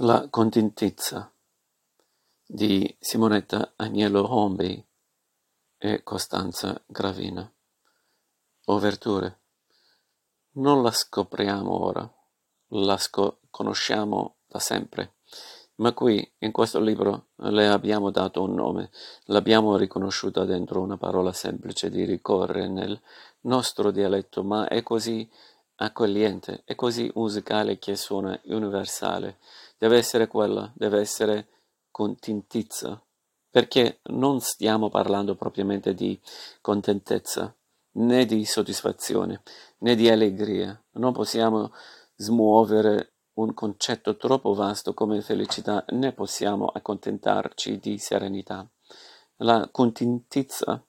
La contentezza di Simonetta Agnello Homby e Costanza Gravina. Ouverture. Non la scopriamo ora, la sco- conosciamo da sempre, ma qui, in questo libro, le abbiamo dato un nome, l'abbiamo riconosciuta dentro una parola semplice di ricorrere nel nostro dialetto, ma è così accogliente, è così musicale che suona universale. Deve essere quella, deve essere contentizza, perché non stiamo parlando propriamente di contentezza, né di soddisfazione, né di allegria. Non possiamo smuovere un concetto troppo vasto come felicità, né possiamo accontentarci di serenità. La contentizza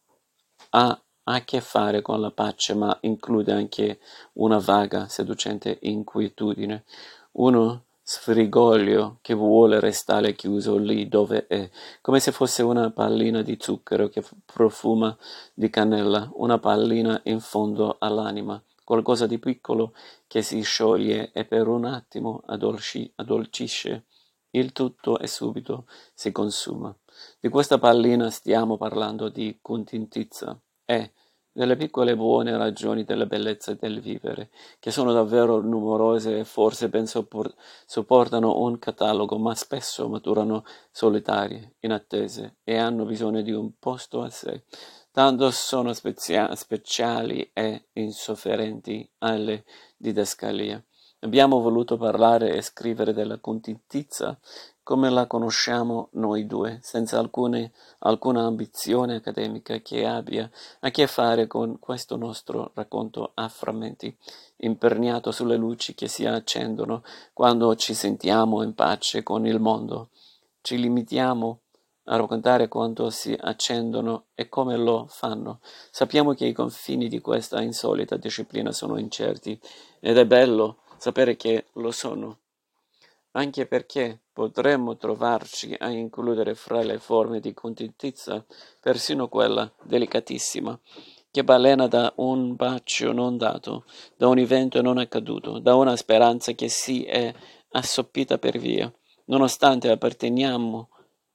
ha ha a che fare con la pace, ma include anche una vaga, seducente inquietudine, uno sfrigoglio che vuole restare chiuso lì dove è, come se fosse una pallina di zucchero che profuma di cannella, una pallina in fondo all'anima, qualcosa di piccolo che si scioglie e per un attimo addolci, addolcisce il tutto e subito si consuma. Di questa pallina stiamo parlando di contentizza e delle piccole buone ragioni della bellezza del vivere, che sono davvero numerose e forse ben sopportano un catalogo, ma spesso maturano solitarie, inattese, e hanno bisogno di un posto a sé. Tanto sono spezia- speciali e insofferenti alle didascalie. Abbiamo voluto parlare e scrivere della contentizza come la conosciamo noi due, senza alcune, alcuna ambizione accademica che abbia a che fare con questo nostro racconto a frammenti, imperniato sulle luci che si accendono quando ci sentiamo in pace con il mondo. Ci limitiamo a raccontare quanto si accendono e come lo fanno. Sappiamo che i confini di questa insolita disciplina sono incerti ed è bello sapere che lo sono, anche perché potremmo trovarci a includere fra le forme di contentezza persino quella delicatissima che balena da un bacio non dato, da un evento non accaduto, da una speranza che si è assoppita per via. Nonostante apparteniamo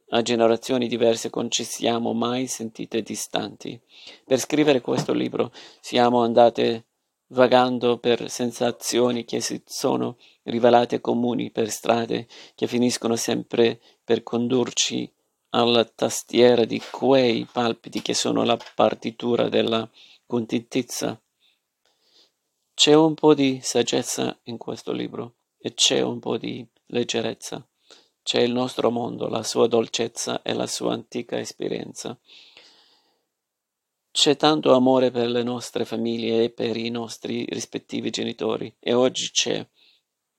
a generazioni diverse non ci siamo mai sentite distanti. Per scrivere questo libro siamo andate vagando per sensazioni che si sono rivelate comuni per strade che finiscono sempre per condurci alla tastiera di quei palpiti che sono la partitura della contentezza. C'è un po' di saggezza in questo libro e c'è un po' di leggerezza. C'è il nostro mondo, la sua dolcezza e la sua antica esperienza. C'è tanto amore per le nostre famiglie e per i nostri rispettivi genitori e oggi c'è,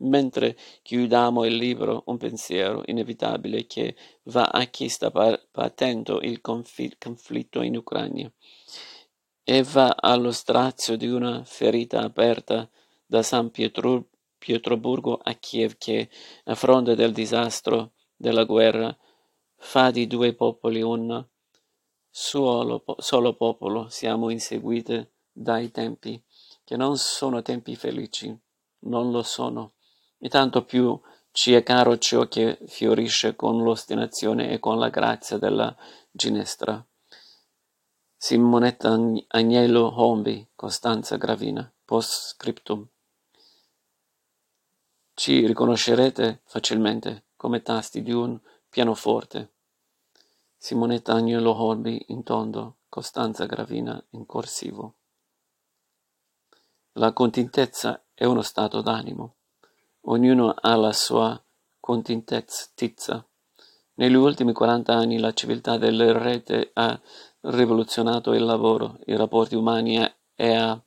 mentre chiudiamo il libro, un pensiero inevitabile che va a chi sta patendo il conflitto in Ucraina e va allo strazio di una ferita aperta da San Pietro, Pietroburgo a Kiev che, a fronte del disastro della guerra, fa di due popoli un Solo, solo popolo siamo inseguite dai tempi, che non sono tempi felici, non lo sono, e tanto più ci è caro ciò che fiorisce con l'ostinazione e con la grazia della ginestra. Simonetta Agnello Hombi, Costanza Gravina, post scriptum. Ci riconoscerete facilmente come tasti di un pianoforte. Simonetta Agnello Horby in tondo, Costanza Gravina in corsivo. La contentezza è uno stato d'animo. Ognuno ha la sua contentezza. Negli ultimi 40 anni la civiltà delle rete ha rivoluzionato il lavoro, i rapporti umani e ha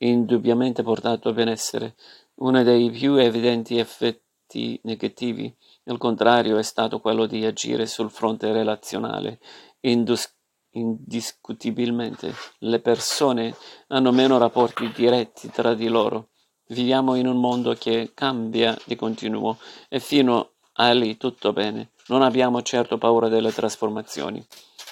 indubbiamente portato benessere. Uno dei più evidenti effetti negativi il contrario è stato quello di agire sul fronte relazionale. Indiscutibilmente le persone hanno meno rapporti diretti tra di loro. Viviamo in un mondo che cambia di continuo e fino a lì tutto bene. Non abbiamo certo paura delle trasformazioni.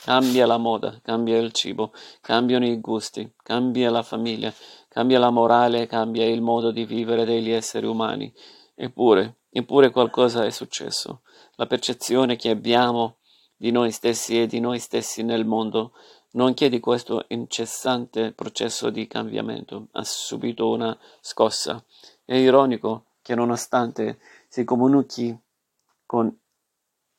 Cambia la moda, cambia il cibo, cambiano i gusti, cambia la famiglia, cambia la morale, cambia il modo di vivere degli esseri umani. Eppure, Eppure qualcosa è successo. La percezione che abbiamo di noi stessi e di noi stessi nel mondo, nonché di questo incessante processo di cambiamento, ha subito una scossa. È ironico che nonostante si comunichi con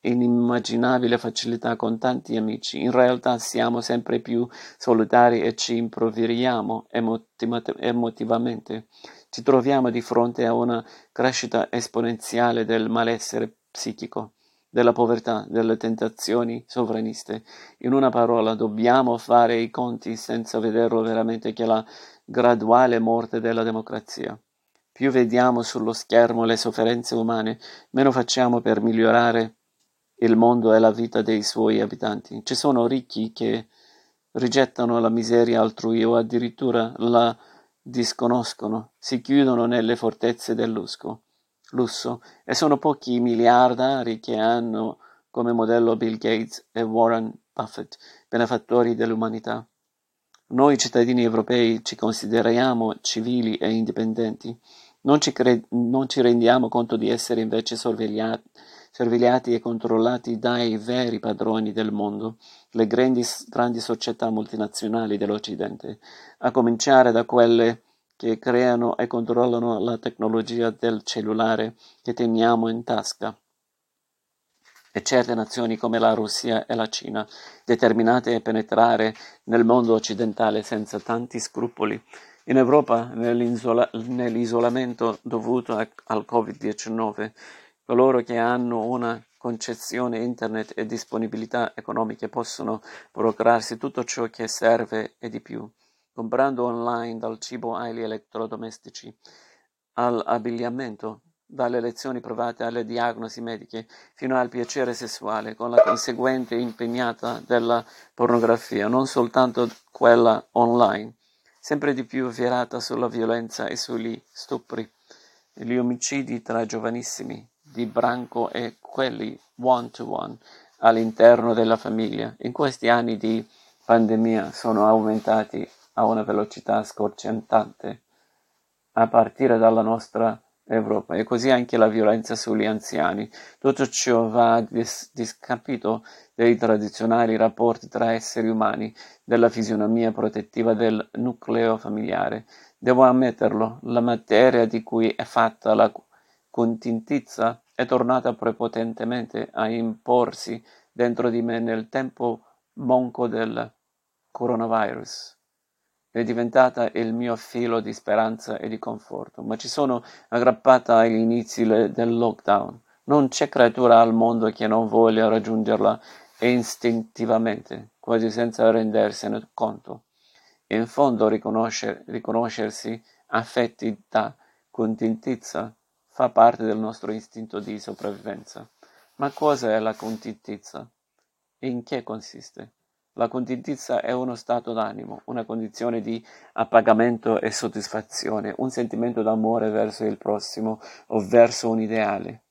inimmaginabile facilità con tanti amici, in realtà siamo sempre più solitari e ci improvveriamo emotivamente. Ci troviamo di fronte a una crescita esponenziale del malessere psichico, della povertà, delle tentazioni sovraniste. In una parola, dobbiamo fare i conti senza vederlo veramente che la graduale morte della democrazia. Più vediamo sullo schermo le sofferenze umane, meno facciamo per migliorare il mondo e la vita dei suoi abitanti. Ci sono ricchi che rigettano la miseria altrui o addirittura la disconoscono, si chiudono nelle fortezze del lusso, lusso e sono pochi i miliardari che hanno come modello Bill Gates e Warren Buffett, benefattori dell'umanità. Noi cittadini europei ci consideriamo civili e indipendenti, non ci, cre- non ci rendiamo conto di essere invece sorvegliati sorvegliati e controllati dai veri padroni del mondo, le grandi, grandi società multinazionali dell'Occidente, a cominciare da quelle che creano e controllano la tecnologia del cellulare che teniamo in tasca e certe nazioni come la Russia e la Cina, determinate a penetrare nel mondo occidentale senza tanti scrupoli. In Europa, nell'isolamento dovuto al Covid-19, Coloro che hanno una concezione internet e disponibilità economiche possono procurarsi tutto ciò che serve e di più, comprando online dal cibo agli elettrodomestici, all'abbigliamento, dalle lezioni private alle diagnosi mediche, fino al piacere sessuale, con la conseguente impegnata della pornografia, non soltanto quella online, sempre di più virata sulla violenza e sugli stupri, gli omicidi tra giovanissimi, di branco e quelli one-to-one all'interno della famiglia in questi anni di pandemia sono aumentati a una velocità scorcciante a partire dalla nostra Europa e così anche la violenza sugli anziani. Tutto ciò va a dis- discapito dei tradizionali rapporti tra esseri umani, della fisionomia protettiva del nucleo familiare. Devo ammetterlo, la materia di cui è fatta la contintizza è tornata prepotentemente a imporsi dentro di me nel tempo monco del coronavirus. È diventata il mio filo di speranza e di conforto, ma ci sono aggrappata agli inizi del lockdown. Non c'è creatura al mondo che non voglia raggiungerla istintivamente, quasi senza rendersene conto. In fondo riconoscer, riconoscersi affetti da contentizza fa parte del nostro istinto di sopravvivenza. Ma cosa è la contentizza? E in che consiste? La contentizza è uno stato d'animo, una condizione di appagamento e soddisfazione, un sentimento d'amore verso il prossimo o verso un ideale.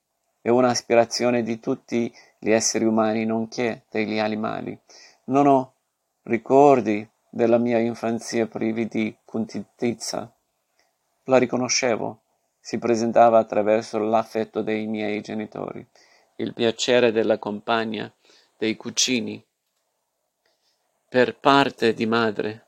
È un'aspirazione di tutti gli esseri umani, nonché degli animali. Non ho ricordi della mia infanzia privi di contentizza. La riconoscevo, si presentava attraverso l'affetto dei miei genitori, il piacere della compagna, dei cucini, per parte di madre,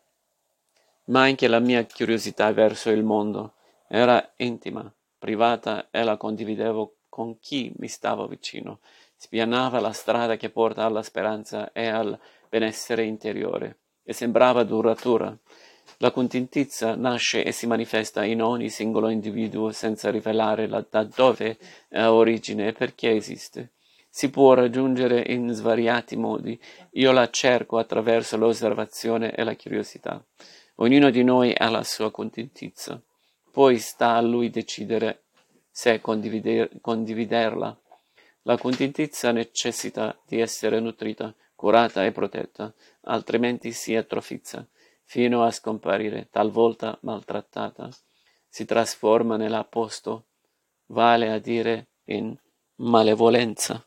ma anche la mia curiosità verso il mondo era intima, privata e la condividevo con chi mi stava vicino, spianava la strada che porta alla speranza e al benessere interiore e sembrava duratura la contentezza nasce e si manifesta in ogni singolo individuo senza rivelare la, da dove ha origine e perché esiste. Si può raggiungere in svariati modi. Io la cerco attraverso l'osservazione e la curiosità. Ognuno di noi ha la sua contentezza. Poi sta a lui decidere se condivider- condividerla. La contentezza necessita di essere nutrita, curata e protetta, altrimenti si atrofizza fino a scomparire, talvolta maltrattata, si trasforma nell'apposto, vale a dire in malevolenza.